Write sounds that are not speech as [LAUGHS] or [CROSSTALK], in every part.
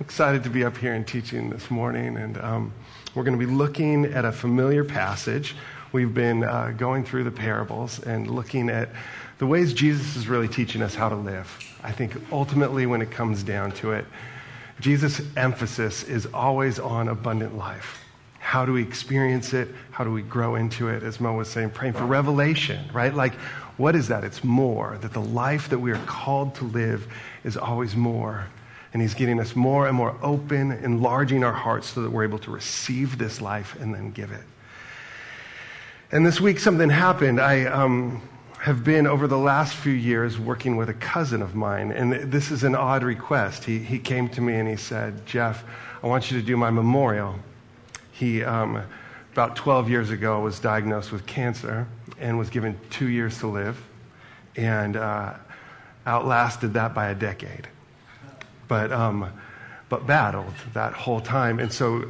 excited to be up here and teaching this morning, and um, we're going to be looking at a familiar passage. We've been uh, going through the parables and looking at the ways Jesus is really teaching us how to live. I think ultimately, when it comes down to it, Jesus' emphasis is always on abundant life. How do we experience it? How do we grow into it? As Mo was saying, praying for revelation, right? Like, what is that? It's more, that the life that we are called to live is always more. And He's getting us more and more open, enlarging our hearts so that we're able to receive this life and then give it. And this week, something happened. I um, have been, over the last few years, working with a cousin of mine. And this is an odd request. He, he came to me and he said, Jeff, I want you to do my memorial. He, um, about 12 years ago, was diagnosed with cancer and was given two years to live and uh, outlasted that by a decade. But, um, but battled that whole time. And so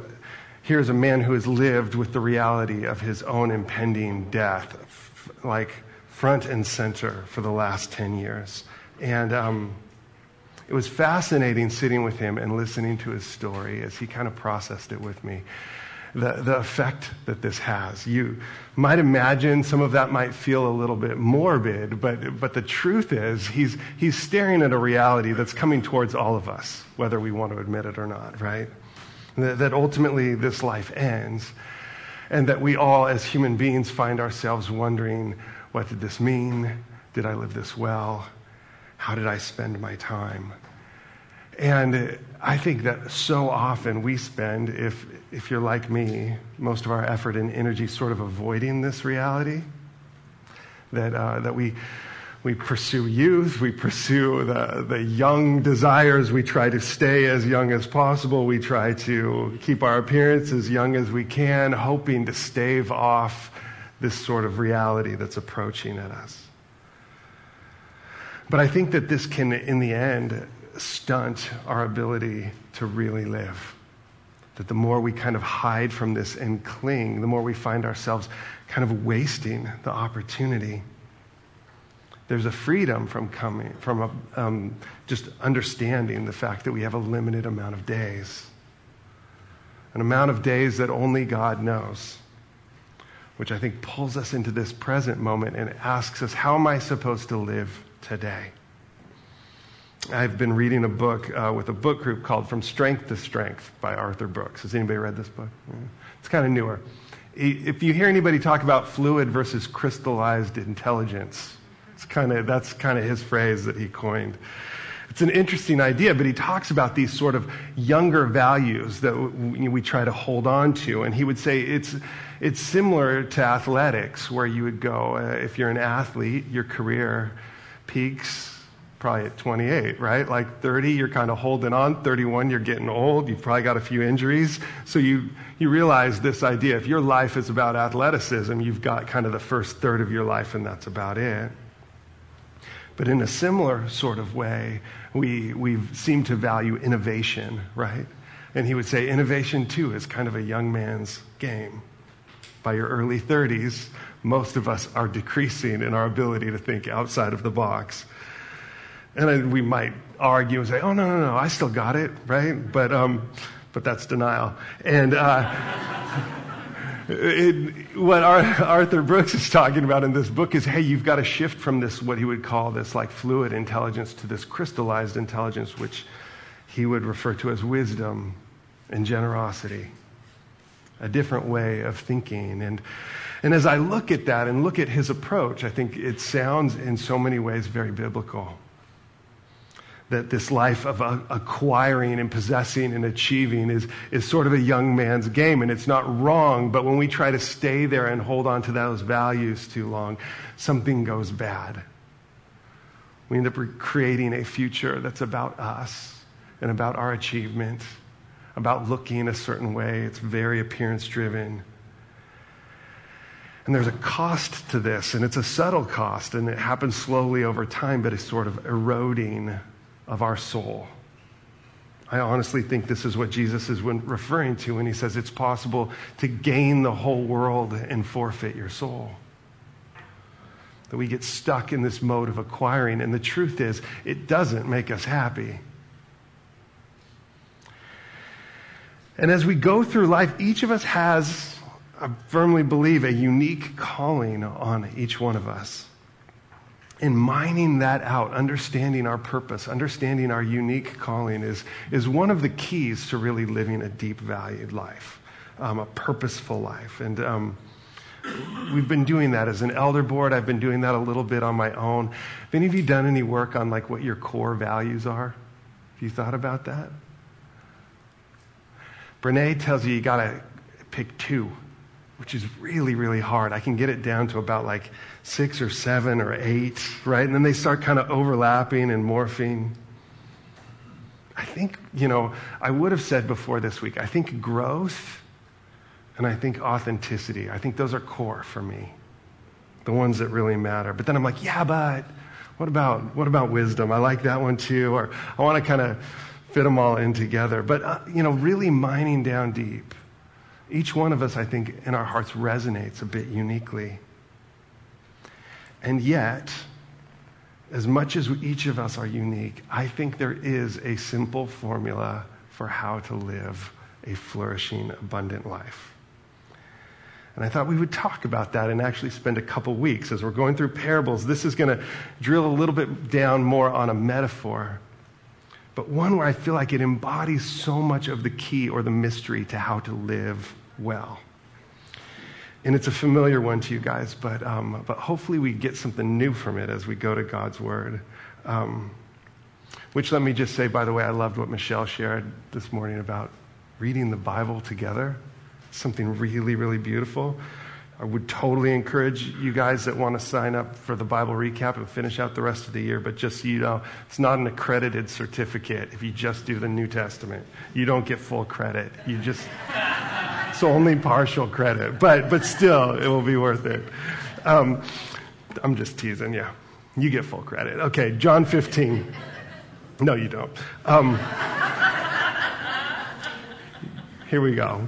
here's a man who has lived with the reality of his own impending death, f- like front and center for the last 10 years. And um, it was fascinating sitting with him and listening to his story as he kind of processed it with me the, the effect that this has. You might imagine some of that might feel a little bit morbid, but, but the truth is, he's, he's staring at a reality that's coming towards all of us, whether we want to admit it or not, right? That, that ultimately this life ends, and that we all, as human beings, find ourselves wondering what did this mean? Did I live this well? How did I spend my time? And I think that so often we spend, if, if you're like me, most of our effort and energy sort of avoiding this reality. That, uh, that we, we pursue youth, we pursue the, the young desires, we try to stay as young as possible, we try to keep our appearance as young as we can, hoping to stave off this sort of reality that's approaching at us. But I think that this can, in the end, stunt our ability to really live. That the more we kind of hide from this and cling, the more we find ourselves kind of wasting the opportunity. There's a freedom from coming, from a, um, just understanding the fact that we have a limited amount of days, an amount of days that only God knows, which I think pulls us into this present moment and asks us, How am I supposed to live today? I've been reading a book uh, with a book group called From Strength to Strength by Arthur Brooks. Has anybody read this book? Yeah. It's kind of newer. If you hear anybody talk about fluid versus crystallized intelligence, it's kind of, that's kind of his phrase that he coined. It's an interesting idea, but he talks about these sort of younger values that we try to hold on to. And he would say it's, it's similar to athletics, where you would go, uh, if you're an athlete, your career peaks probably at 28, right? Like 30, you're kind of holding on. 31, you're getting old. You've probably got a few injuries. So you, you realize this idea if your life is about athleticism, you've got kind of the first third of your life, and that's about it. But in a similar sort of way, we, we seem to value innovation, right? And he would say innovation, too, is kind of a young man's game. By your early 30s, most of us are decreasing in our ability to think outside of the box. And then we might argue and say, oh, no, no, no, I still got it, right? But, um, but that's denial. And uh, [LAUGHS] it, what Arthur Brooks is talking about in this book is hey, you've got to shift from this, what he would call this like fluid intelligence, to this crystallized intelligence, which he would refer to as wisdom and generosity. A different way of thinking. And, and as I look at that and look at his approach, I think it sounds in so many ways very biblical that this life of acquiring and possessing and achieving is, is sort of a young man's game and it's not wrong but when we try to stay there and hold on to those values too long something goes bad. We end up creating a future that's about us and about our achievement about looking a certain way. It's very appearance driven and there's a cost to this, and it's a subtle cost, and it happens slowly over time, but it's sort of eroding of our soul. I honestly think this is what Jesus is referring to when he says it's possible to gain the whole world and forfeit your soul. That we get stuck in this mode of acquiring, and the truth is, it doesn't make us happy. And as we go through life, each of us has, I firmly believe, a unique calling on each one of us. In mining that out, understanding our purpose, understanding our unique calling is, is one of the keys to really living a deep valued life, um, a purposeful life. And um, we've been doing that as an elder board. I've been doing that a little bit on my own. Have any of you done any work on like what your core values are? Have you thought about that? Brene tells you you got to pick two, which is really, really hard. I can get it down to about like six or seven or eight, right? And then they start kind of overlapping and morphing. I think, you know, I would have said before this week, I think growth and I think authenticity, I think those are core for me, the ones that really matter. But then I'm like, yeah, but what about, what about wisdom? I like that one too. Or I want to kind of fit them all in together. But, uh, you know, really mining down deep. Each one of us, I think, in our hearts resonates a bit uniquely. And yet, as much as each of us are unique, I think there is a simple formula for how to live a flourishing, abundant life. And I thought we would talk about that and actually spend a couple weeks as we're going through parables. This is going to drill a little bit down more on a metaphor, but one where I feel like it embodies so much of the key or the mystery to how to live well. And it's a familiar one to you guys, but, um, but hopefully we get something new from it as we go to God's Word. Um, which, let me just say, by the way, I loved what Michelle shared this morning about reading the Bible together something really, really beautiful. I would totally encourage you guys that want to sign up for the Bible recap and finish out the rest of the year. But just so you know, it's not an accredited certificate if you just do the New Testament. You don't get full credit. You just, it's only partial credit. But, but still, it will be worth it. Um, I'm just teasing, yeah. You get full credit. Okay, John 15. No, you don't. Um, here we go.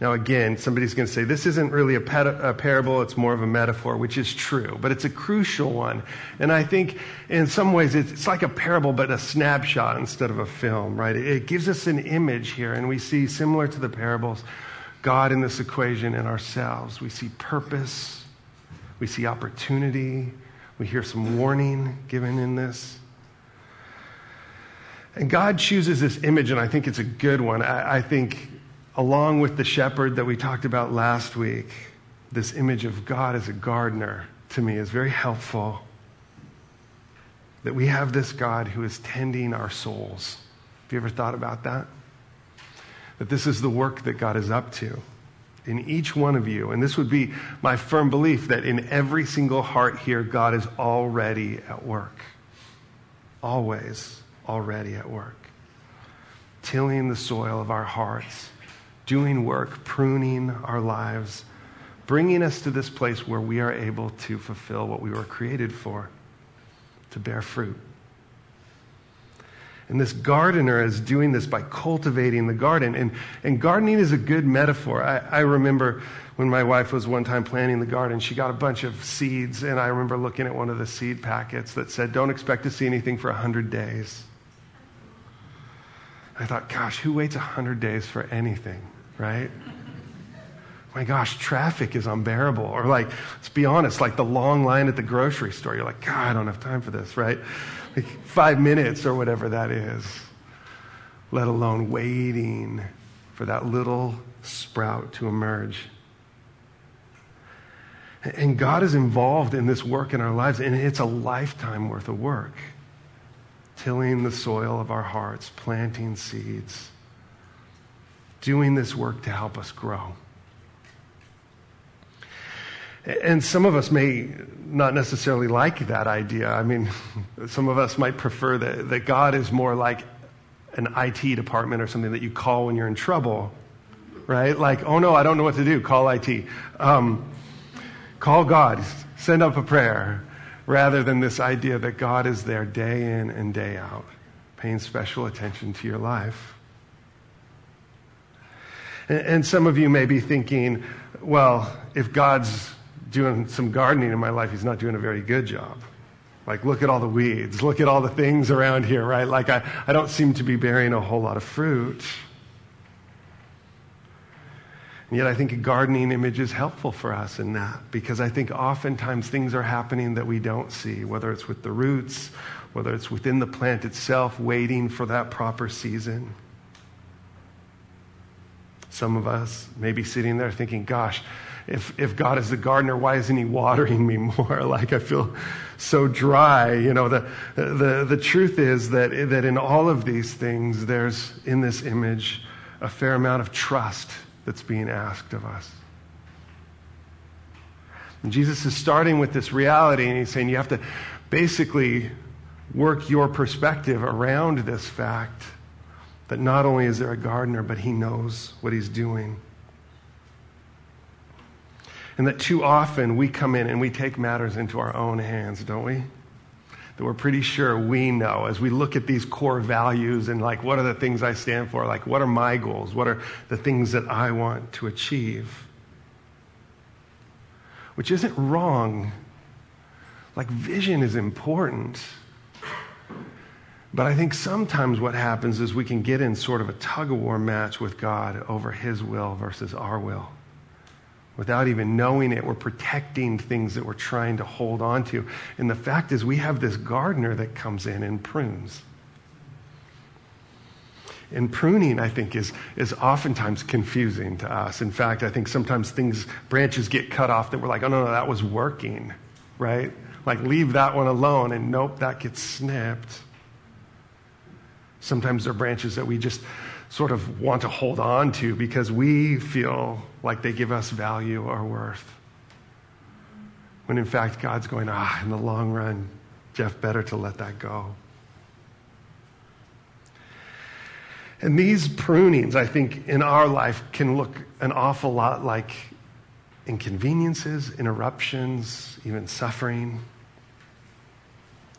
Now, again, somebody's going to say, this isn't really a, a, parable, it's more of a metaphor, which is true, but it's a crucial one. And I think in some ways it's, it's like a parable, but a snapshot instead of a film, right? It, it gives us an image here, and we see, similar to the parables, God in this equation and ourselves. We see purpose, we see opportunity, we hear some warning given in this. And God chooses this image, and I think it's a good one. I, I think along with the shepherd that we talked about last week, this image of God as a gardener to me is very helpful. That we have this God who is tending our souls. Have you ever thought about that? That this is the work that God is up to in each one of you. And this would be my firm belief that in every single heart here, God is already at work. Always already at work. Tilling the soil of our hearts doing work, pruning our lives, bringing us to this place where we are able to fulfill what we were created for to bear fruit. And this gardener is doing this by cultivating the garden. And, and gardening is a good metaphor. I, I remember when my wife was one time planting the garden, she got a bunch of seeds. And I remember looking at one of the seed packets that said, Don't expect to see anything for 100 days. I thought, gosh, who waits 100 days for anything, right? my gosh, traffic is unbearable. Or like, let's be honest, like the long line at the grocery store. You're like, God, I don't have time for this, right? Like five minutes or whatever that is. Let alone waiting for that little sprout to emerge. And God is involved in this work in our lives, and it's a lifetime worth of work. Tilling the soil of our hearts, planting seeds, doing this work to help us grow. And some of us may not necessarily like that idea. I mean, [LAUGHS] some of us might prefer that, that God is more like an IT department or something that you call when you're in trouble, right? Like, oh no, I don't know what to do. Call IT. Um, call God. Send up a prayer. Rather than this idea that God is there day in and day out, paying special attention to your life. And, some of you may be thinking, well, if God's doing some gardening in my life, he's not doing a very good job. Like, look at all the weeds. Look at all the things around here, right? Like, I, I don't seem to be bearing a whole lot of fruit. And yet, I think a gardening image is helpful for us in that because I think oftentimes things are happening that we don't see, whether it's with the roots, whether it's within the plant itself, waiting for that proper season. Some of us may be sitting there thinking, gosh, if, if God is the gardener, why isn't he watering me [LAUGHS] more? Like I feel so dry. You know, the, the, the truth is that, that in all of these things, there's in this image a fair amount of trust that's being asked of us. And Jesus is starting with this reality, and he's saying you have to basically work your perspective around this fact that not only is there a gardener, but he knows what he's doing. And that too often we come in and we take matters into our own hands, don't we? That we're pretty sure we know as we look at these core values and like, what are the things I stand for? Like, what are my goals? What are the things that I want to achieve? Which isn't wrong. Like, vision is important. But I think sometimes what happens is we can get in sort of a tug of war match with God over His will versus our will without even knowing it. We're protecting things that we're trying to hold on to. And the fact is, we have this gardener that comes in and prunes. And pruning, I think, is, is oftentimes confusing to us. In fact, I think sometimes things, branches get cut off that we're like, oh, no, no, that was working, right? Like, leave that one alone, and nope, that gets snipped. Sometimes they're branches that we just sort of want to hold on to because we feel like they give us value or worth. When in fact, God's going, ah, in the long run, Jeff, better to let that go. And these prunings, I think, in our life can look an awful lot like inconveniences, interruptions, even suffering.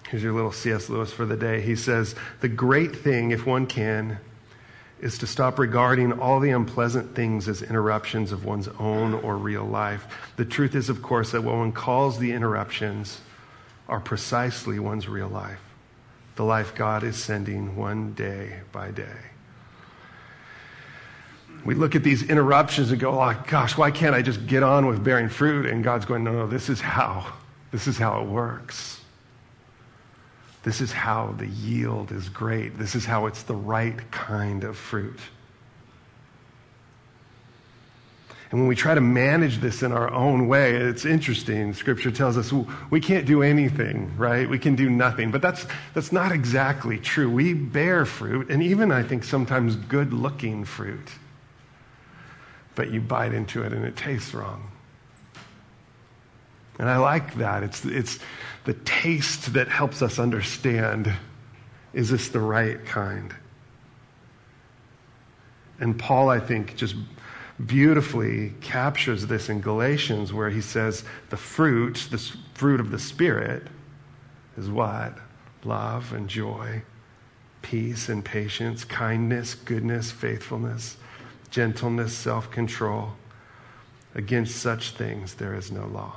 Here's your little C.S. Lewis for the day. He says, The great thing, if one can, is to stop regarding all the unpleasant things as interruptions of one's own or real life. The truth is, of course, that what one calls the interruptions are precisely one's real life, the life God is sending one day by day. We look at these interruptions and go, oh, gosh, why can't I just get on with bearing fruit? And God's going, no, no, this is how. This is how it works. This is how the yield is great. This is how it's the right kind of fruit. And when we try to manage this in our own way, it's interesting. Scripture tells us we can't do anything, right? We can do nothing. But that's, that's not exactly true. We bear fruit, and even I think sometimes good looking fruit. But you bite into it and it tastes wrong. And I like that. It's, it's the taste that helps us understand is this the right kind? And Paul, I think, just beautifully captures this in Galatians, where he says the fruit, the fruit of the Spirit, is what? Love and joy peace and patience, kindness, goodness, faithfulness, gentleness, self control. Against such things there is no law.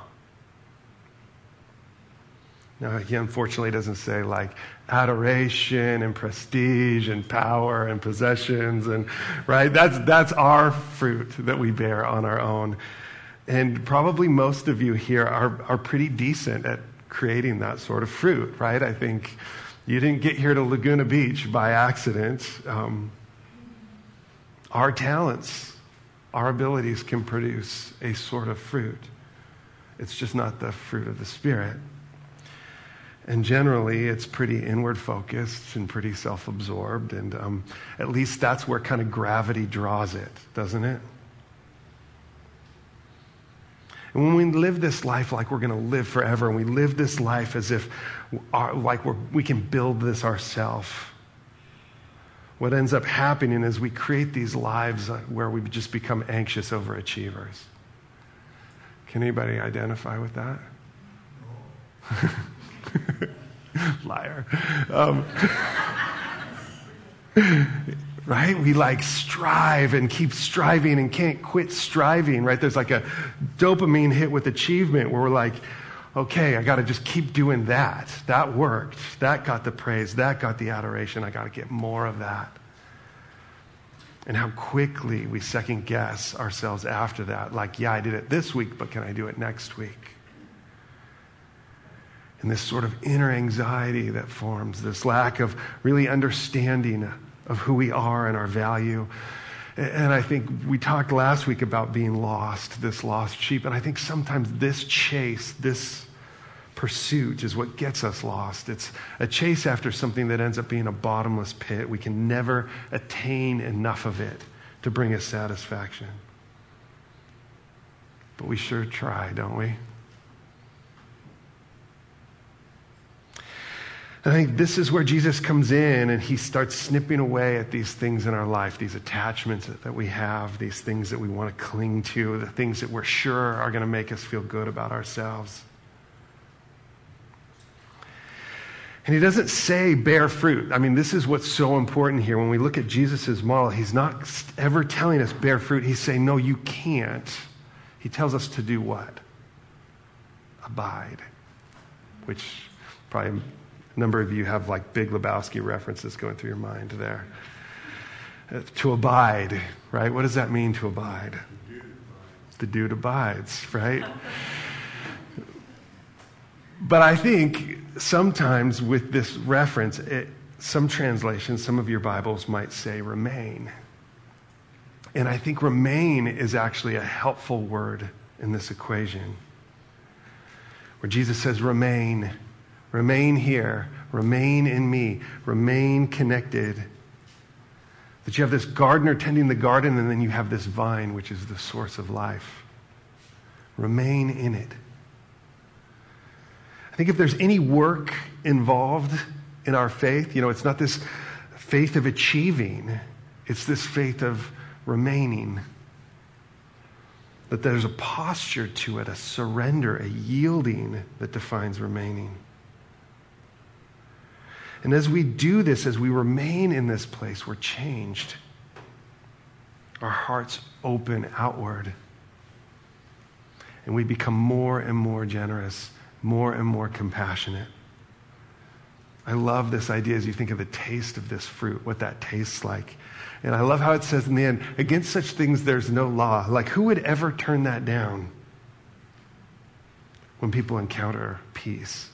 Now, he unfortunately doesn't say like adoration and prestige and power and possessions and right. That's that's our fruit that we bear on our own, and probably most of you here are are pretty decent at creating that sort of fruit, right? I think you didn't get here to Laguna Beach by accident. Um, our talents, our abilities can produce a sort of fruit. It's just not the fruit of the Spirit. And generally, it's pretty inward focused and pretty self absorbed. And um, at least that's where kind of gravity draws it, doesn't it? And when we live this life like we're going to live forever, and we live this life as if our, like we can build this ourselves, what ends up happening is we create these lives where we just become anxious overachievers. Can anybody identify with that? [LAUGHS] [LAUGHS] Liar. Um, [LAUGHS] right? We like strive and keep striving and can't quit striving, right? There's like a dopamine hit with achievement where we're like, okay, I got to just keep doing that. That worked. That got the praise. That got the adoration. I got to get more of that. And how quickly we second guess ourselves after that. Like, yeah, I did it this week, but can I do it next week? And this sort of inner anxiety that forms, this lack of really understanding of who we are and our value. And I think we talked last week about being lost, this lost sheep. And I think sometimes this chase, this pursuit is what gets us lost. It's a chase after something that ends up being a bottomless pit. We can never attain enough of it to bring us satisfaction. But we sure try, don't we? I think this is where Jesus comes in and he starts snipping away at these things in our life, these attachments that we have, these things that we want to cling to, the things that we're sure are going to make us feel good about ourselves. And he doesn't say bear fruit. I mean, this is what's so important here. When we look at Jesus' model, he's not ever telling us bear fruit. He's saying, no, you can't. He tells us to do what? Abide, which probably a number of you have like Big Lebowski references going through your mind there. Uh, to abide, right? What does that mean to abide? The dude abides, right? but I think sometimes with this reference, it, some translations, some of your Bibles might say remain. And I think remain is actually a helpful word in this equation. Where Jesus says, remain Remain here. Remain in me. Remain connected. That you have this gardener tending the garden, and then you have this vine, which is the source of life. Remain in it. I think if there's any work involved in our faith, you know, it's not this faith of achieving, it's this faith of remaining. That there's a posture to it, a surrender, a yielding that defines remaining. And as we do this, as we remain in this place, we're changed. Our hearts open outward. And we become more and more generous, more and more compassionate. I love this idea as you think of the taste of this fruit, what that tastes like. And I love how it says in the end, against such things there's no law. Like, who would ever turn that down when people encounter peace?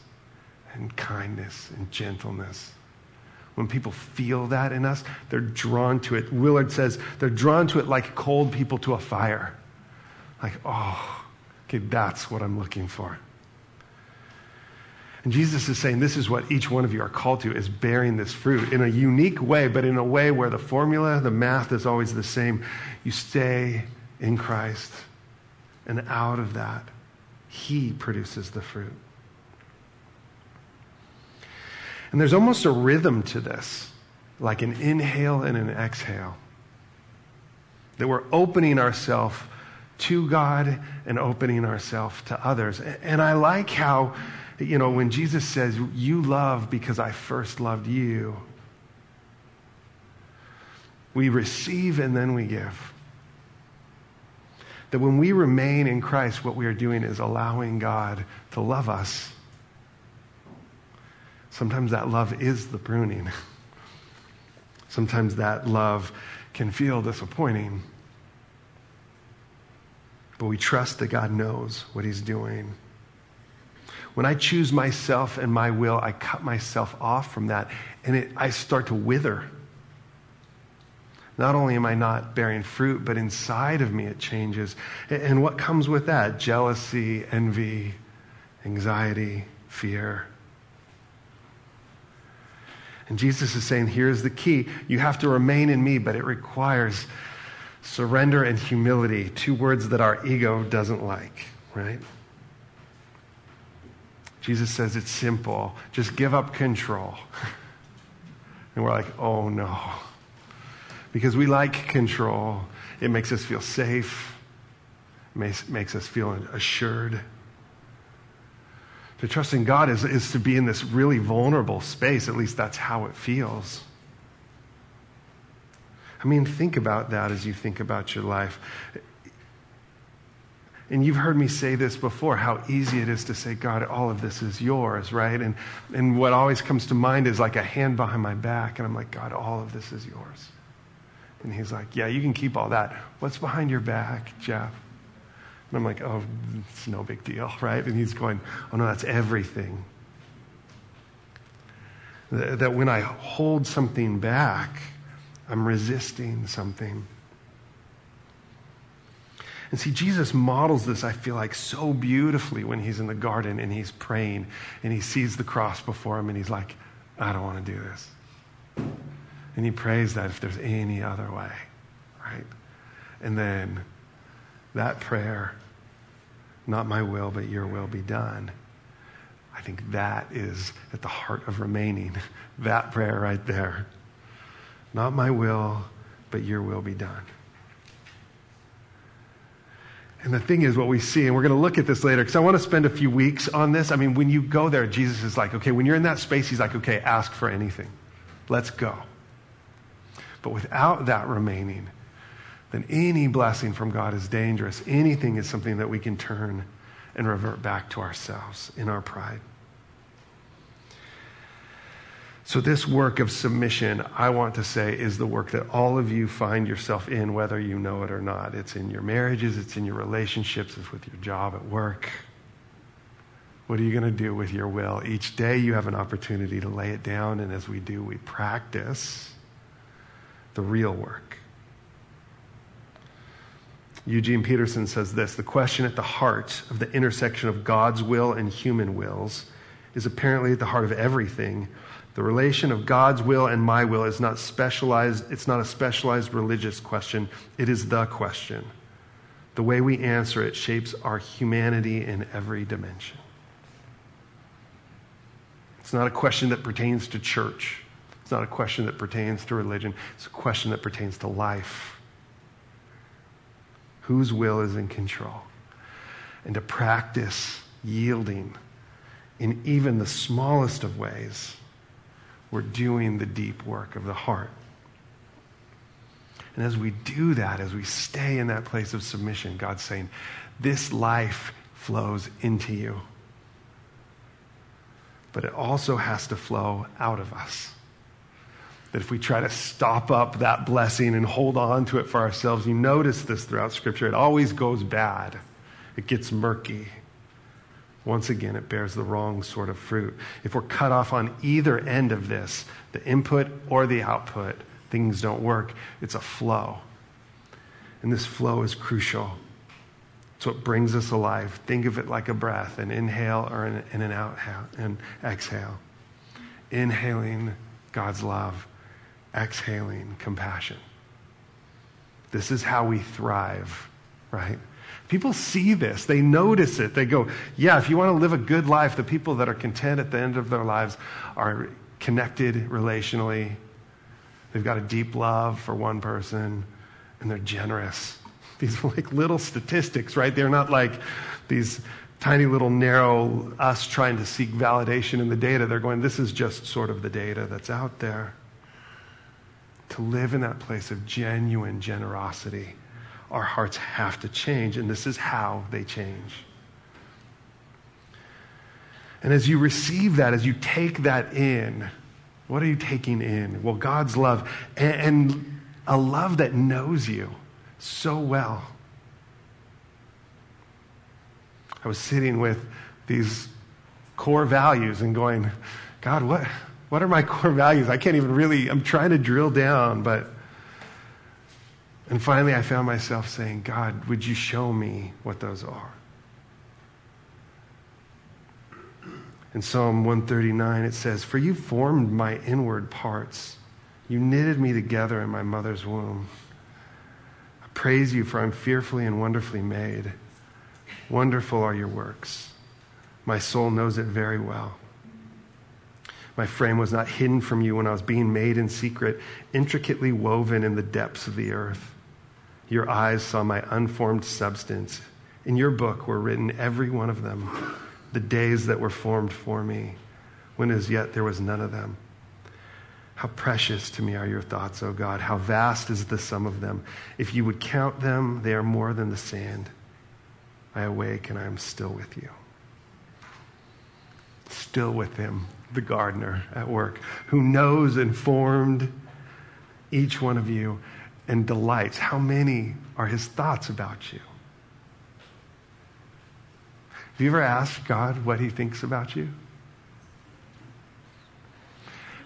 And kindness and gentleness. When people feel that in us, they're drawn to it. Willard says they're drawn to it like cold people to a fire. Like, oh, okay, that's what I'm looking for. And Jesus is saying this is what each one of you are called to is bearing this fruit in a unique way, but in a way where the formula, the math is always the same. You stay in Christ, and out of that, He produces the fruit. And there's almost a rhythm to this, like an inhale and an exhale. That we're opening ourselves to God and opening ourselves to others. And I like how, you know, when Jesus says, You love because I first loved you, We receive and then we give. That when we remain in Christ, what we are doing is allowing God to love us. Sometimes that love is the pruning. [LAUGHS] Sometimes that love can feel disappointing. But we trust that God knows what He's doing. When I choose myself and my will, I cut myself off from that and it, I start to wither. Not only am I not bearing fruit, but inside of me it changes. And what comes with that? Jealousy, envy, anxiety, fear. And Jesus is saying, here's the key. You have to remain in me, but it requires surrender and humility, two words that our ego doesn't like, right? Jesus says it's simple. Just give up control. [LAUGHS] and we're like, oh no. Because we like control. It makes us feel safe, it makes, makes us feel assured. To trust in God is, is to be in this really vulnerable space. At least that's how it feels. I mean, think about that as you think about your life. And you've heard me say this before how easy it is to say, God, all of this is yours, right? And, and what always comes to mind is like a hand behind my back. And I'm like, God, all of this is yours. And he's like, Yeah, you can keep all that. What's behind your back, Jeff? And I'm like, Oh, it's no big deal, [LAUGHS] right? And he's going, Oh, no, that's everything. That when I hold something back, I'm resisting something. And see, Jesus models this, I feel like, so beautifully when he's in the garden and he's praying and he sees the cross before him and he's like, I don't want to do this. And he prays that if there's any other way, right? And then that prayer, not my will, but your will be done. I think that is at the heart of remaining. [LAUGHS] That prayer right there. Not my will, but your will be done. And the thing is, what we see, and we're going to look at this later, because I want to spend a few weeks on this. I mean, when you go there, Jesus is like, okay, when you're in that space, he's like, okay, ask for anything. Let's go. But without that remaining, then any blessing from God is dangerous. Anything is something that we can turn and revert back to ourselves in our pride. So, this work of submission, I want to say, is the work that all of you find yourself in, whether you know it or not. It's in your marriages, it's in your relationships, it's with your job at work. What are you going to do with your will? Each day you have an opportunity to lay it down, and as we do, we practice the real work. Eugene Peterson says this The question at the heart of the intersection of God's will and human wills is apparently at the heart of everything the relation of God's will and my will is not specialized, it's not a specialized religious question, it is the question. The way we answer it shapes our humanity in every dimension. It's not a question that pertains to church. It's not a question that pertains to religion. It's a question that pertains to life. Whose will is in control? And to practice yielding in even the smallest of ways we're doing the deep work of the heart. And as we do that, as we stay in that place of submission, God's saying, This life flows into you. But it also has to flow out of us. That if we try to stop up that blessing and hold on to it for ourselves, you notice this throughout Scripture, it always goes bad. It gets murky once again, it bears the wrong sort of fruit. If we're cut off on either end of this, the input or the output, things don't work. It's a flow. And this flow is crucial. It's what brings us alive. Think of it like a breath an inhale or an, in and an outhale and exhale. Inhaling God's love, exhaling compassion. This is how we thrive, right? People see this, they notice it. They go, yeah, if you want to live a good life, the people that are content at the end of their lives are connected relationally. They've got a deep love for one person, and they're generous. [LAUGHS] These are like little statistics, right? They're not like these tiny little narrow us trying to seek validation in the data. They're going, this is just sort of the data that's out there. To live in that place of genuine generosity, our hearts have to change, and this is how they change. And as you receive that, as you take that in, what are you taking in? Well, God's love, and, and a love that knows you so well. I was sitting with these core values and going, God, what, what are my [LAUGHS] core values? I can't even really, I'm trying to drill down, but. And finally, I found myself saying, God, would you show me what those are? In Psalm 139, it says, For you formed my inward parts. You knitted me together in my mother's womb. I praise you, for I'm fearfully and wonderfully made. Wonderful are your works. My soul knows it very well. My frame was not hidden from you when I was being made in secret, intricately woven in the depths of the earth. Your eyes saw my unformed substance. In your book were written every one of them, the days that were formed for me, when as yet there was none of them. How precious to me are your thoughts, O God. How vast is the sum of them. If you would count them, they are more than the sand. I awake and I am still with you. Still with him, the gardener at work, who knows and formed each one of you and delights. How many are his thoughts about you? Have you ever asked God what he thinks about you?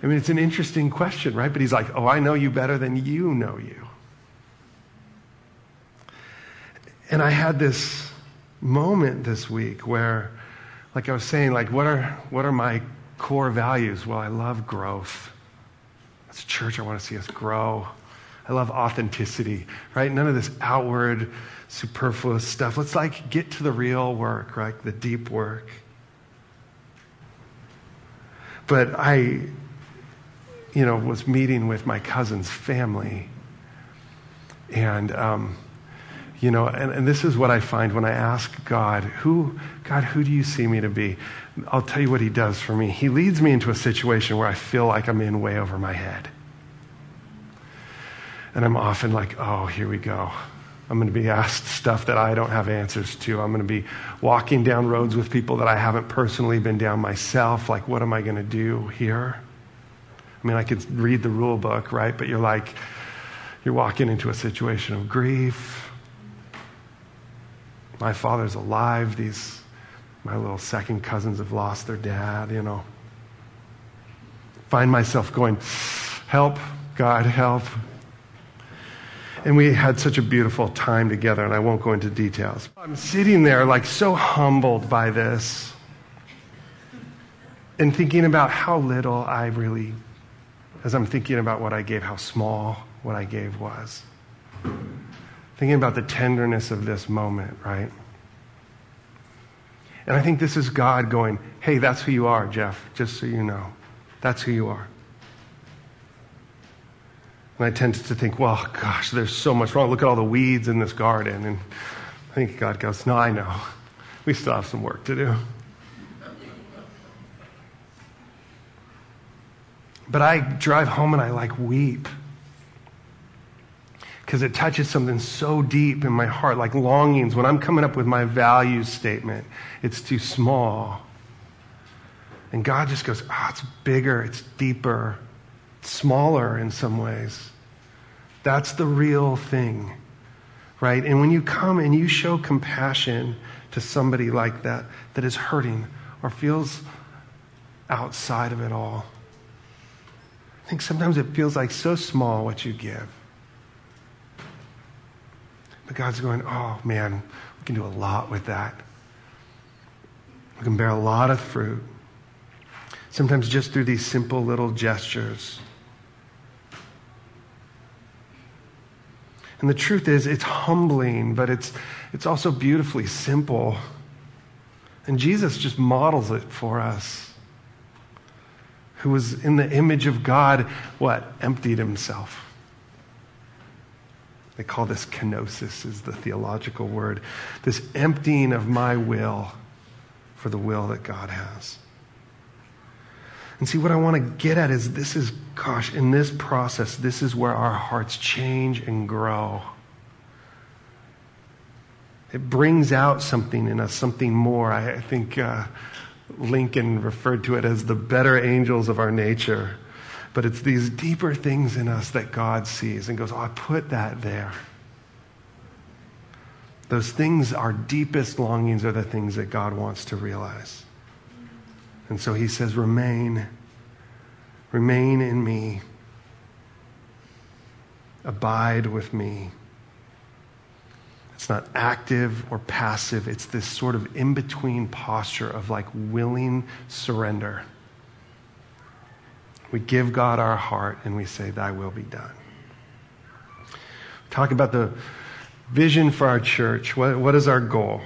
I mean, it's an interesting question, right? But he's like, oh, I know you better than you know you. And I had this moment this week where, like I was saying, like, what are, what are my core values? Well, I love growth. As a church, I want to see us grow. I love authenticity, right? None of this outward, superfluous stuff. Let's like get to the real work, right? The deep work. But I, you know, was meeting with my cousin's family. And, um, you know, and, and this is what I find when I ask God, who, God, who do you see me to be? I'll tell you what he does for me. He leads me into a situation where I feel like I'm in way over my head. And I'm often like, oh, here we go. I'm going to be asked stuff that I don't have answers to. I'm going to be walking down roads with people that I haven't personally been down myself. Like, what am I going to do here? I mean, I could read the rule book, right? But you're like, you're walking into a situation of grief. My father's alive. These, my little second cousins have lost their dad, you know. Find myself going, help, God, help. And we had such a beautiful time together, and I won't go into details. I'm sitting there, like, so humbled by this and thinking about how little I really as I'm thinking about what I gave, how small what I gave was. Thinking about the tenderness of this moment, right? And I think this is God going, hey, that's who you are, Jeff, just so you know. That's who you are. And I tend to think, well, gosh, there's so much wrong. Look at all the weeds in this garden. And I think God goes, no, I know. We still have some work to do. But I drive home and I like weep because it touches something so deep in my heart, like longings. When I'm coming up with my values statement, it's too small. And God just goes, ah, oh, it's bigger, it's deeper, it's smaller in some ways. That's the real thing, right? And when you come and you show compassion to somebody like that, that is hurting or feels outside of it all, I think sometimes it feels like so small what you give. But God's going, oh man, we can do a lot with that. We can bear a lot of fruit. Sometimes just through these simple little gestures. And the truth is, it's humbling, but it's, it's also beautifully simple. And Jesus just models it for us who was in the image of God, what? Emptied himself. They call this kenosis, is the theological word. This emptying of my will for the will that God has. And see, what I want to get at is this is, gosh, in this process, this is where our hearts change and grow. It brings out something in us, something more. I, I think uh, Lincoln referred to it as the better angels of our nature. But it's these deeper things in us that God sees and goes, Oh, I put that there. Those things, our deepest longings, are the things that God wants to realize. And so he says, Remain. Remain in me. Abide with me. It's not active or passive. It's this sort of in between posture of like willing surrender. We give God our heart and we say, Thy will be done. Talk about the vision for our church. What, what is our goal?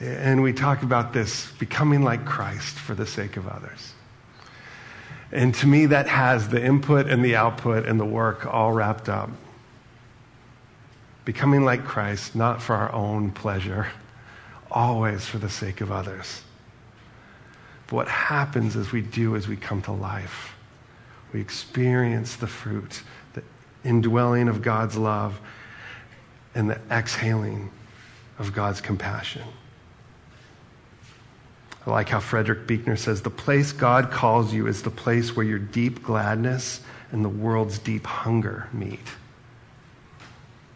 And we talk about this becoming like Christ for the sake of others. And to me, that has the input and the output and the work all wrapped up. Becoming like Christ, not for our own pleasure, always for the sake of others. But what happens as we do as we come to life, we experience the fruit, the indwelling of God's love, and the exhaling of God's compassion. I like how Frederick Buechner says the place God calls you is the place where your deep gladness and the world's deep hunger meet.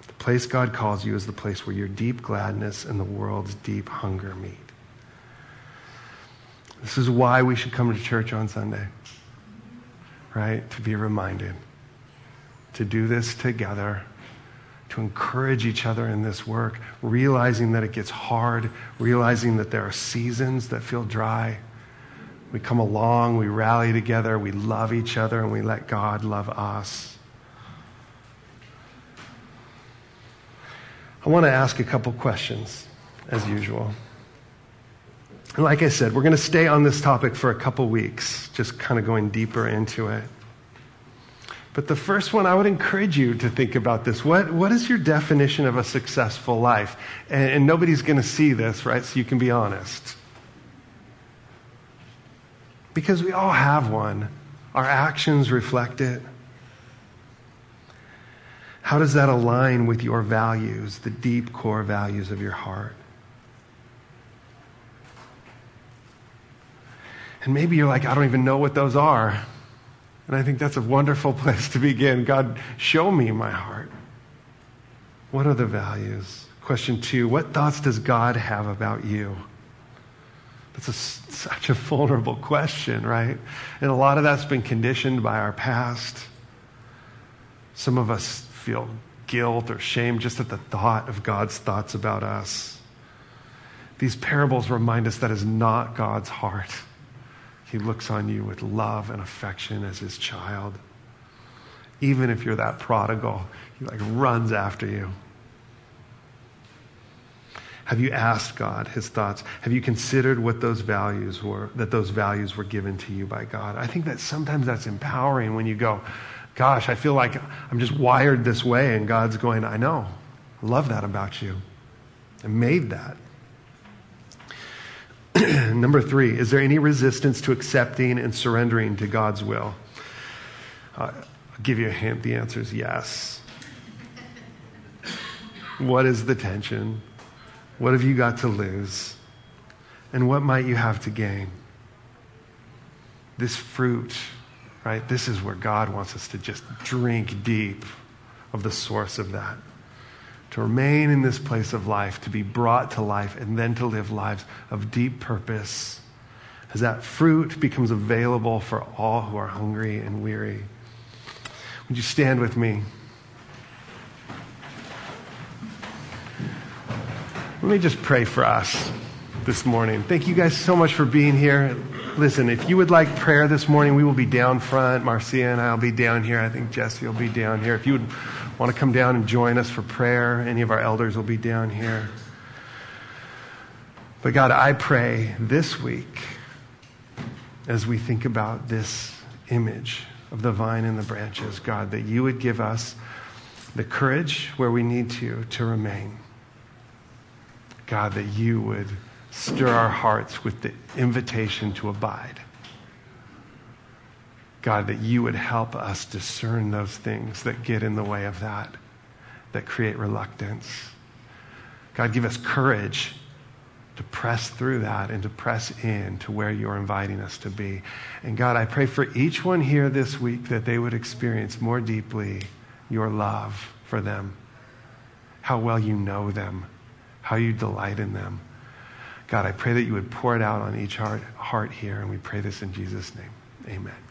The place God calls you is the place where your deep gladness and the world's deep hunger meet. This is why we should come to church on Sunday, right? To be reminded to do this together to encourage each other in this work, realizing that it gets hard, realizing that there are seasons that feel dry. We come along, we rally together, we love each other, and we let God love us. I want to ask a couple questions, as usual. And like I said, we're going to stay on this topic for a couple weeks, just kind of going deeper into it. But the first one, I would encourage you to think about this. What, what is your definition of a successful life? And, and nobody's going to see this, right? So you can be honest. Because we all have one. Our actions reflect it. How does that align with your values, the deep core values of your heart? And maybe you're like, I don't even know what those are. And I think that's a wonderful [LAUGHS] place to begin. God, show me my heart. What are the values? Question two What thoughts does God have about you? That's a, such a vulnerable question, right? And a lot of that's been conditioned by our past. Some of us feel guilt or shame just at the thought of God's thoughts about us. These parables remind us that is not God's heart. He looks on you with love and affection as his child. Even if you're that prodigal, he like runs after you. Have you asked God his thoughts? Have you considered what those values were, that those values were given to you by God? I think that sometimes that's empowering when you go, gosh, I feel like I'm just wired this way. And God's going, I know. I love that about you. I made that. [CLEARS THROAT] Number three, is there any resistance to accepting and surrendering to God's will? Uh, I'll give you a hint. The answer is yes. What is the tension? What have you got to lose? And what might you have to gain? This fruit, right? This is where God wants us to just drink deep of the source of that to remain in this place of life, to be brought to life, and then to live lives of deep purpose as that fruit becomes available for all who are hungry and weary. Would you stand with me? Let me just pray for us this morning. Thank you guys so much for being here. Listen, if you would like prayer this morning, we will be down front. Marcia and I will be down here. I think Jesse will be down here. If you would want to come down and join us for prayer, any of our elders will be down here. But God, I pray this week, as we think about this image of the vine and the branches, God, that you would give us the courage where we need to to remain. God, that you would stir our hearts with the invitation to abide. God, that you would help us discern those things that get in the way of that, that create reluctance. God, give us courage to press through that and to press in to where you're inviting us to be. And God, I pray for each one here this week that they would experience more deeply your love for them, how well you know them, how you delight in them. God, I pray that you would pour it out on each heart, heart here, and we pray this in Jesus' name. Amen.